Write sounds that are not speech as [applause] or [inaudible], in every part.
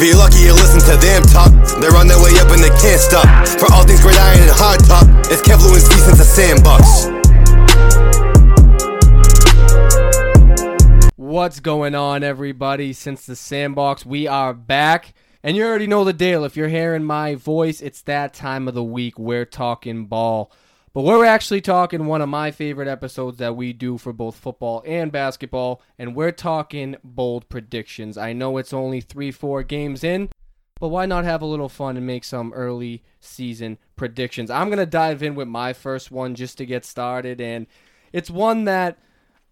If you're lucky, you listen to them talk. They're on their way up and they can't stop. For all things gridiron and hard top, it's Kev Lewinsky since sandbox. What's going on, everybody? Since the sandbox, we are back. And you already know the deal. If you're hearing my voice, it's that time of the week. We're talking ball. But we're actually talking one of my favorite episodes that we do for both football and basketball. And we're talking bold predictions. I know it's only three, four games in, but why not have a little fun and make some early season predictions? I'm going to dive in with my first one just to get started. And it's one that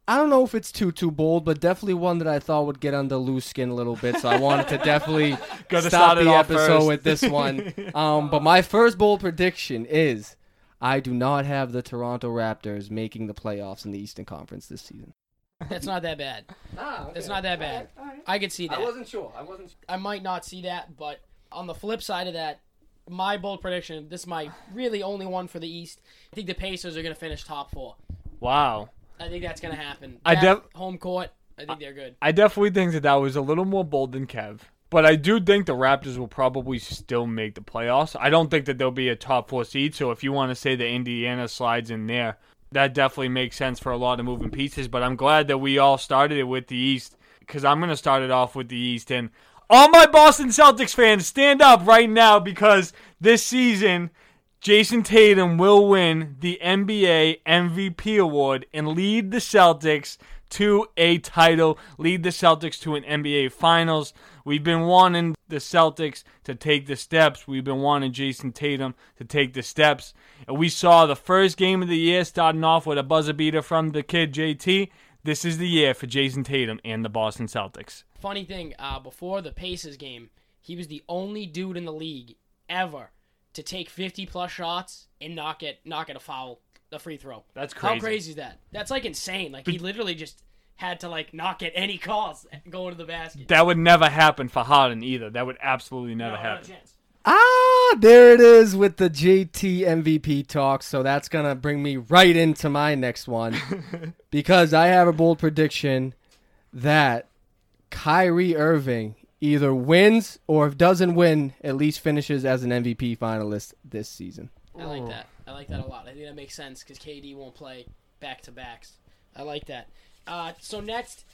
I don't know if it's too too bold, but definitely one that I thought would get under loose skin a little bit. So I wanted to definitely [laughs] stop start the episode with this one. [laughs] Um, but my first bold prediction is I do not have the Toronto Raptors making the playoffs in the Eastern Conference this season. [laughs] That's not that bad. Ah, it's not that bad. I could see that. I wasn't sure. I wasn't. Sure. I might not see that, but on the flip side of that, my bold prediction, this is my really only one for the East. I think the Pacers are going to finish top four. Wow. I think that's going to happen. I That def- home court. I think they're good. I definitely think that that was a little more bold than Kev. But I do think the Raptors will probably still make the playoffs. I don't think that they'll be a top four seed. So if you want to say that Indiana slides in there, that definitely makes sense for a lot of moving pieces. But I'm glad that we all started it with the East because I'm going to start it off with the East. And all my Boston Celtics fans, stand up right now because this season, Jayson Tatum will win the NBA MVP award and lead the Celtics to a title, lead the Celtics to an NBA Finals. We've been wanting the Celtics to take the steps. We've been wanting Jayson Tatum to take the steps. And we saw the first game of the year starting off with a buzzer beater from the kid JT. This is the year for Jayson Tatum and the Boston Celtics. Funny thing, uh, before the Pacers game, he was the only dude in the league ever to take 50 plus shots and not get not get a foul, a free throw. That's crazy. How crazy. crazy is that? That's like insane. Like he literally just had to like not get any calls going to the basket. That would never happen for Harden either. That would absolutely never No, not a happen. chance. Ah, there it is with the JT MVP talk. So that's going to bring me right into my next one [laughs] because I have a bold prediction that Kyrie Irving either wins or if doesn't win, at least finishes as an MVP finalist this season. I like that. I like that a lot. I think that makes sense because KD won't play back to backs. I like that. Uh, so next,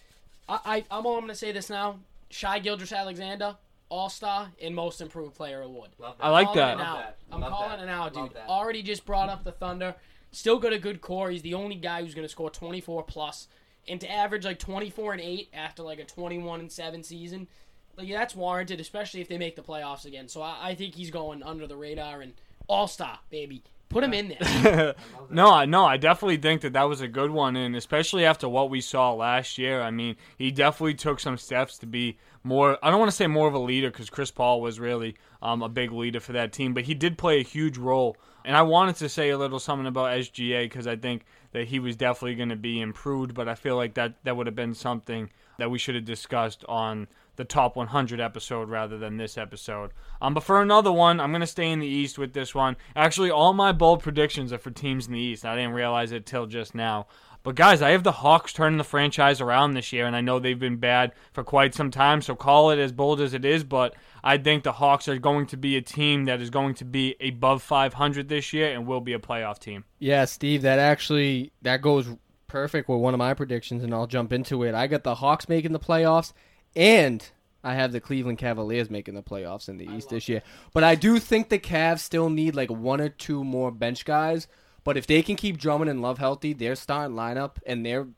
I, I I'm all I'm gonna say this now. Shai Gilgeous-Alexander, All Star and Most Improved Player award. I like calling that. It now. that. I'm Love calling that. it now, Love dude. Already just brought up the Thunder. Still got a good core. He's the only guy who's gonna score 24 plus, and to average like 24 and eight after like a 21 and seven season, like that's warranted, especially if they make the playoffs again. So I, I think he's going under the radar and All Star, baby. Put him in there. [laughs] No, no, I definitely think that that was a good one, and especially after what we saw last year. I mean, he definitely took some steps to be more. I don't want to say more of a leader because Chris Paul was really um, a big leader for that team, but he did play a huge role. And I wanted to say a little something about SGA because I think that he was definitely going to be improved, but I feel like that that would have been something that we should have discussed on the top 100 episode rather than this episode. Um, but for another one, I'm gonna stay in the East with this one. Actually, all my bold predictions are for teams in the East. I didn't realize it till just now. But guys, I have the Hawks turning the franchise around this year, and I know they've been bad for quite some time. So call it as bold as it is, but I think the Hawks are going to be a team that is going to be above 500 this year and will be a playoff team. Yeah, Steve, that actually that goes perfect with one of my predictions, and I'll jump into it. I got the Hawks making the playoffs, and I have the Cleveland Cavaliers making the playoffs in the East this year. But I do think the Cavs still need like one or two more bench guys. But if they can keep Drummond and Love healthy, their starting lineup and their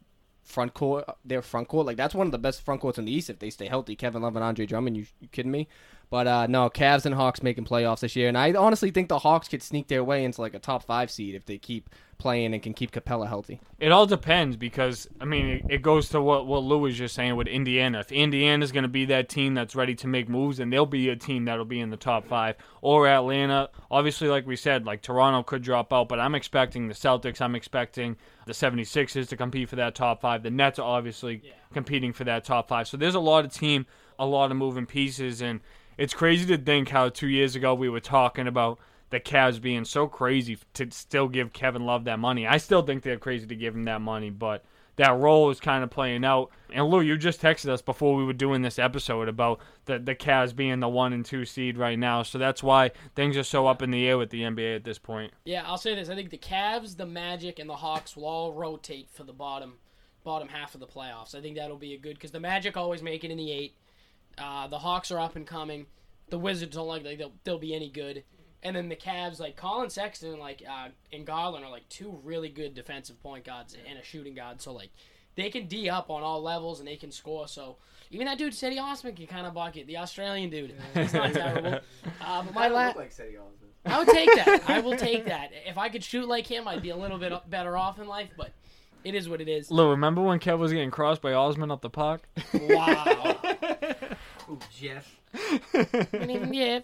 front court, their front court, like that's one of the best front courts in the East if they stay healthy. Kevin Love and Andre Drummond, you, you kidding me? But uh, no, Cavs and Hawks making playoffs this year, and I honestly think the Hawks could sneak their way into like a top five seed if they keep playing and can keep Capela healthy. It all depends because I mean it, it goes to what what Lou was just saying with Indiana. If Indiana's going to be that team that's ready to make moves, and they'll be a team that'll be in the top five. Or Atlanta, obviously, like we said, like Toronto could drop out, but I'm expecting the Celtics. I'm expecting the 76ers to compete for that top five. The Nets are obviously competing for that top five. So there's a lot of team, a lot of moving pieces, and it's crazy to think how two years ago we were talking about the Cavs being so crazy to still give Kevin Love that money. I still think they're crazy to give him that money, but that role is kind of playing out. And Lou, you just texted us before we were doing this episode about the the Cavs being the one and two seed right now, so that's why things are so up in the air with the NBA at this point. Yeah, I'll say this. I think the Cavs, the Magic, and the Hawks will all rotate for the bottom bottom half of the playoffs. I think that'll be a good because the Magic always make it in the eight. Uh, the Hawks are up and coming. The Wizards don't like like they'll, they'll be any good. And then the Cavs, like Collin Sexton, like uh, and Garland, are like two really good defensive point guards and a shooting guard. So like they can d up on all levels and they can score. So even that dude, Cedi Osman, can kind of bucket. The Australian dude, he's not terrible. [laughs] Uh, but my la- I would take that. [laughs] I will take that. If I could shoot like him, I'd be a little bit better off in life. But it is what it is. Lou, remember when Kev was getting crossed by Osman up the park? Wow. Ooh, Jeff. yeah.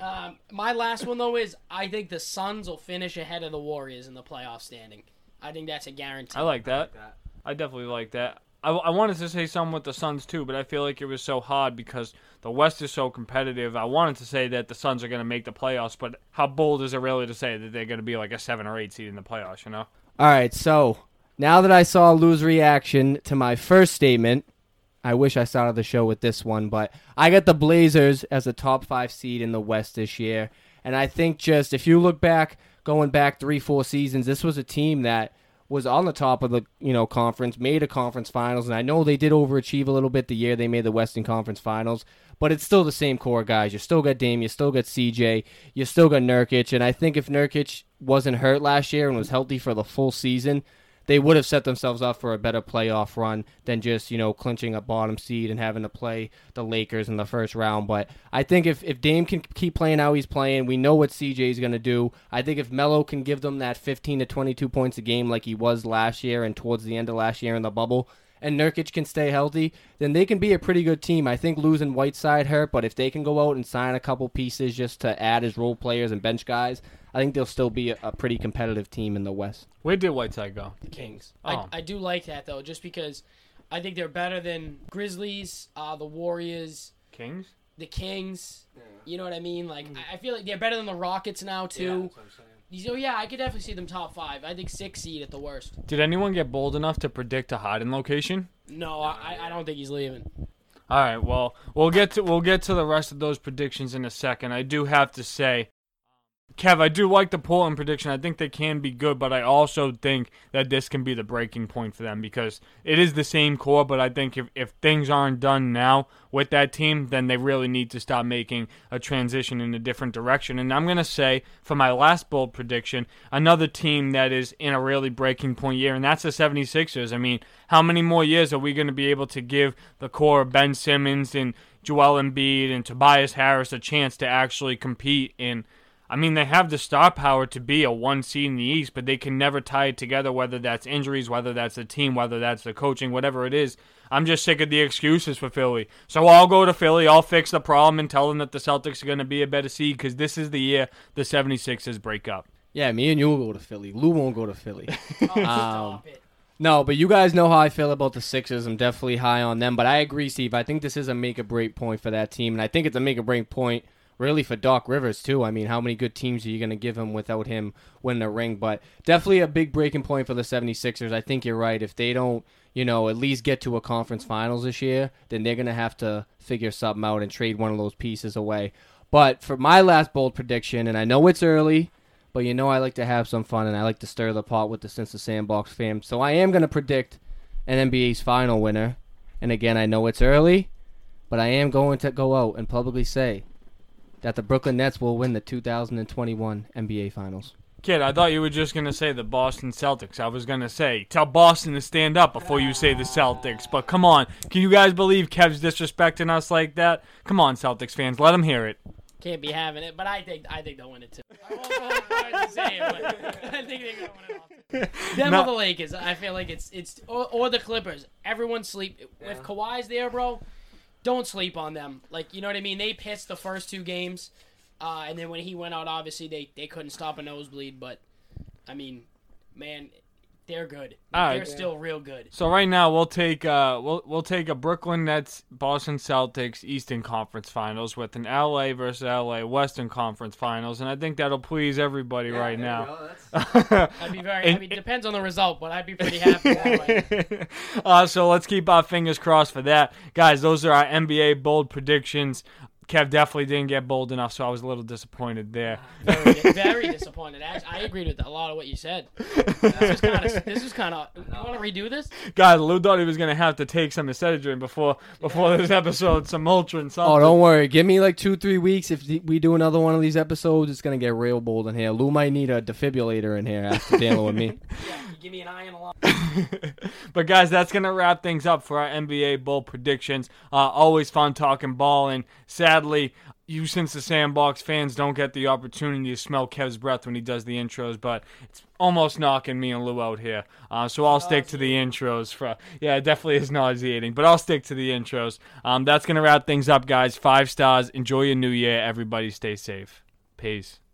Um, my last one though is I think the Suns will finish ahead of the Warriors in the playoff standing. I think that's a guarantee. I like that. I definitely like that. I, I wanted to say something with the Suns too, but I feel like it was so hard because the West is so competitive. I wanted to say that the Suns are going to make the playoffs, but how bold is it really to say that they're going to be like a seven or eight seed in the playoffs? You know? All right, so now that I saw Lou's reaction to my first statement, I wish I started the show with this one, but I got the Blazers as a top five seed in the West this year. And I think just if you look back, going back three, four seasons, this was a team that was on the top of the you know conference, made a conference finals, and I know they did overachieve a little bit the year they made the Western Conference Finals, but it's still the same core guys. You still got Dame, you still got CJ, you still got Nurkic, and I think if Nurkic wasn't hurt last year and was healthy for the full season, they would have set themselves up for a better playoff run than just you know clinching a bottom seed and having to play the Lakers in the first round. But I think if if Dame can keep playing how he's playing, we know what CJ is going to do. I think if Melo can give them that 15 to 22 points a game like he was last year and towards the end of last year in the bubble. And Nurkic can stay healthy, then they can be a pretty good team. I think losing Whiteside hurt, but if they can go out and sign a couple pieces just to add as role players and bench guys, I think they'll still be a, a pretty competitive team in the West. Where did Whiteside go? the Kings. Oh. I, I do like that though, just because I think they're better than Grizzlies, uh, the Warriors, Kings? the Kings. You know what I mean? Like I, I feel like they're better than the Rockets now too. So yeah, I could definitely see them top five. I think six seed at the worst. Did anyone get bold enough to predict a hiding location? No, I, I don't think he's leaving. All right, well, we'll get to we'll get to the rest of those predictions in a second. I do have to say, Kev, I do like the Portland prediction. I think they can be good, but I also think that this can be the breaking point for them because it is the same core. But I think if, if things aren't done now with that team, then they really need to stop making a transition in a different direction. And I'm going to say, for my last bold prediction, another team that is in a really breaking point year, and that's the 76ers. I mean, how many more years are we going to be able to give the core Ben Simmons and Joel Embiid and Tobias Harris a chance to actually compete in? I mean, they have the star power to be a one seed in the East, but they can never tie it together, whether that's injuries, whether that's the team, whether that's the coaching, whatever it is. I'm just sick of the excuses for Philly. So I'll go to Philly, I'll fix the problem, and tell them that the Celtics are going to be a better seed because this is the year the 76ers break up. Yeah, me and you will go to Philly. Lou won't go to Philly. [laughs] Oh, Um, stop it. No, but you guys know how I feel about the Sixers. I'm definitely high on them. But I agree, Steve. I think this is a make or break point for that team. And I think it's a make or break point really for Doc Rivers, too. I mean, how many good teams are you going to give him without him winning a ring? But definitely a big breaking point for the 76ers. I think you're right. If they don't, you know, at least get to a conference finals this year, then they're going to have to figure something out and trade one of those pieces away. But for my last bold prediction, and I know it's early, but you know I like to have some fun and I like to stir the pot with the Since the Sandbox fam. So I am going to predict an NBA's final winner. And again, I know it's early, but I am going to go out and publicly say that the Brooklyn Nets will win the 2021 NBA Finals. Kid, I thought you were just going to say the Boston Celtics. I was going to say, tell Boston to stand up before you say the Celtics. But come on. Can you guys believe Kev's disrespecting us like that? Come on, Celtics fans. Let him hear it. Can't be having it, but I think I think they'll win it too. [laughs] I won't go as far to say it, but I think they're gonna win it all. [laughs] Them No. or the Lakers. I feel like it's it's or, or the Clippers. Everyone sleep if Kawhi's there, bro. Don't sleep on them. Like you know what I mean. They pissed the first two games, uh, and then when he went out, obviously they they couldn't stop a nosebleed. But I mean, man, they're good. All they're right. still real good. So right now we'll take uh we'll we'll take a Brooklyn Nets Boston Celtics Eastern Conference Finals with an LA versus LA Western Conference Finals, and I think that'll please everybody right now. [laughs] I'd be very. I And- mean, depends on the result, but I'd be pretty happy that way. [laughs] uh, so let's keep our fingers crossed for that, guys. Those are our NBA bold predictions. Kev definitely didn't get bold enough, so I was a little disappointed there. Very, very disappointed. Actually, I agreed with a lot of what you said. This was kind of. This was kind of. You want to redo this? Guys, Lou thought he was gonna have to take some Excedrin before before this episode, some Ultra something. Oh, don't worry. Give me like two, three weeks. If we do another one of these episodes, it's gonna get real bold in here. Lou might need a defibrillator in here after dealing with me. [laughs] Yeah. Give me an eye and a lot. [laughs] but guys, that's gonna wrap things up for our NBA bowl predictions. Uh, always fun talking ball, and sadly, you since the sandbox fans don't get the opportunity to smell Kev's breath when he does the intros, but it's almost knocking me and Lou out here. Uh, so I'll stick to the intros. For yeah, it definitely is nauseating, but I'll stick to the intros. Um, that's gonna wrap things up, guys. Five stars. Enjoy your new year. Everybody, stay safe. Peace.